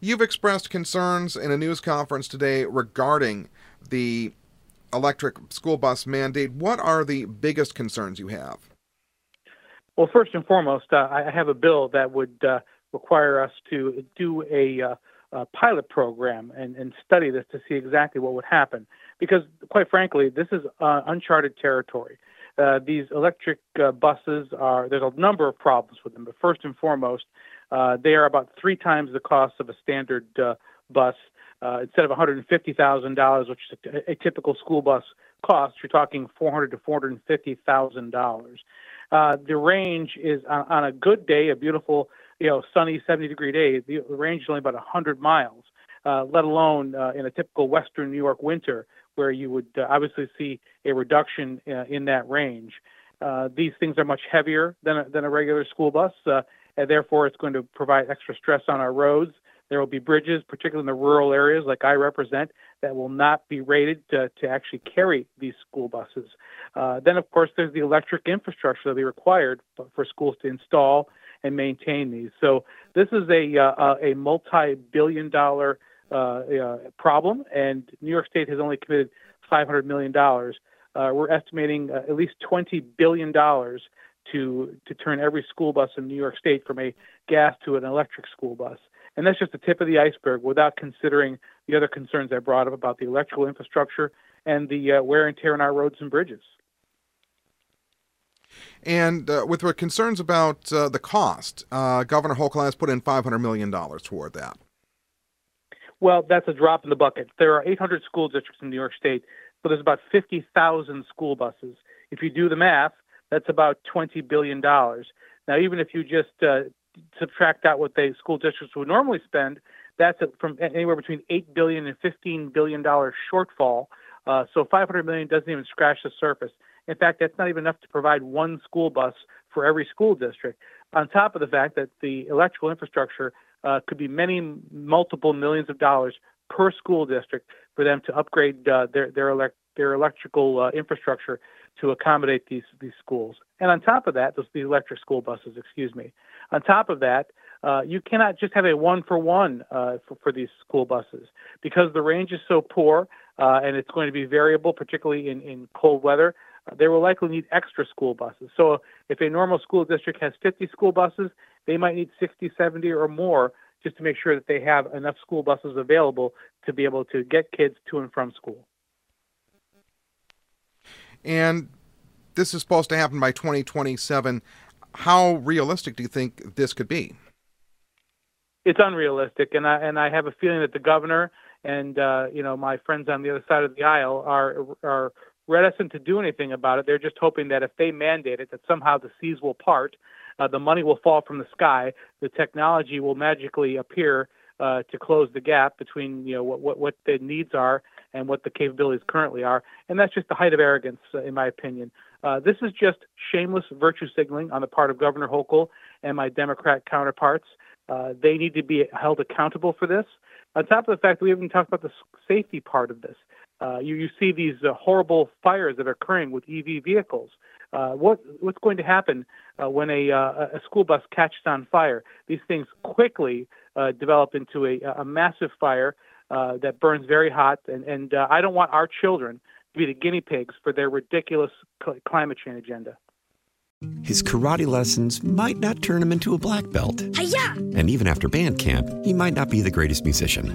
You've expressed concerns in a news conference today regarding the electric school bus mandate. What are the biggest concerns you have? Well, first and foremost, uh, I have a bill that would uh, require us to do a, uh, a pilot program and, and study this to see exactly what would happen. Because, quite frankly, this is uh, uncharted territory. Uh, these electric uh, buses are, there's a number of problems with them, but first and foremost, they are about three times the cost of a standard uh, bus. Uh, instead of $150,000, which is a, typical school bus cost, you're talking 400 to 450,000 dollars. Uh, the range is on, on a good day, a beautiful, you know, sunny 70 degree day. The, range is only about 100 miles. Uh, let alone uh, in a typical Western New York winter, where you would uh, obviously see a reduction uh, in that range. Uh, these things are much heavier than a, than a regular school bus, uh, and therefore it's going to provide extra stress on our roads. There will be bridges, particularly in the rural areas like I represent, that will not be rated to, to actually carry these school buses. Uh, then, of course, there's the electric infrastructure that will be required for schools to install and maintain these. So this is a uh, a multi-billion-dollar uh, uh, problem, and New York State has only committed 500 million dollars. Uh, we're estimating uh, at least 20 billion dollars to to turn every school bus in New York State from a gas to an electric school bus. And that's just the tip of the iceberg without considering the other concerns I brought up about the electrical infrastructure and the uh, wear and tear on our roads and bridges. And uh, with concerns about uh, the cost, uh, Governor Hochul has put in $500 million toward that. Well, that's a drop in the bucket. There are 800 school districts in New York State, so there's about 50,000 school buses. If you do the math, that's about $20 billion. Now, even if you just uh, subtract out what the school districts would normally spend, that's from anywhere between eight billion and fifteen billion dollar shortfall. Uh, so 500 million doesn't even scratch the surface. In fact, that's not even enough to provide one school bus for every school district. On top of the fact that the electrical infrastructure uh, could be many multiple millions of dollars per school district for them to upgrade uh, their their, elect- their electrical uh, infrastructure to accommodate these these schools. And on top of that, those the electric school buses, excuse me. On top of that, uh, you cannot just have a one for one for, for these school buses because the range is so poor uh, and it's going to be variable, particularly in, in cold weather. Uh, they will likely need extra school buses. So if a normal school district has 50 school buses, they might need 60, 70 or more just to make sure that they have enough school buses available to be able to get kids to and from school. And this is supposed to happen by 2027. How realistic do you think this could be? It's unrealistic, and I and I have a feeling that the governor and uh, you know my friends on the other side of the aisle are are reticent to do anything about it. They're just hoping that if they mandate it, that somehow the seas will part, uh, the money will fall from the sky, the technology will magically appear uh, to close the gap between you know what, what what the needs are and what the capabilities currently are, and that's just the height of arrogance, uh, in my opinion. Uh, this is just shameless virtue signaling on the part of Governor Hochul and my Democrat counterparts. Uh, they need to be held accountable for this. On top of the fact that we haven't talked about the safety part of this, uh, you, you see these uh, horrible fires that are occurring with EV vehicles. Uh, what what's going to happen uh, when a uh, a school bus catches on fire? These things quickly uh, develop into a, a massive fire uh, that burns very hot, and and uh, I don't want our children to be the guinea pigs for their ridiculous cl- climate change agenda. His karate lessons might not turn him into a black belt. Hiya! And even after band camp, he might not be the greatest musician.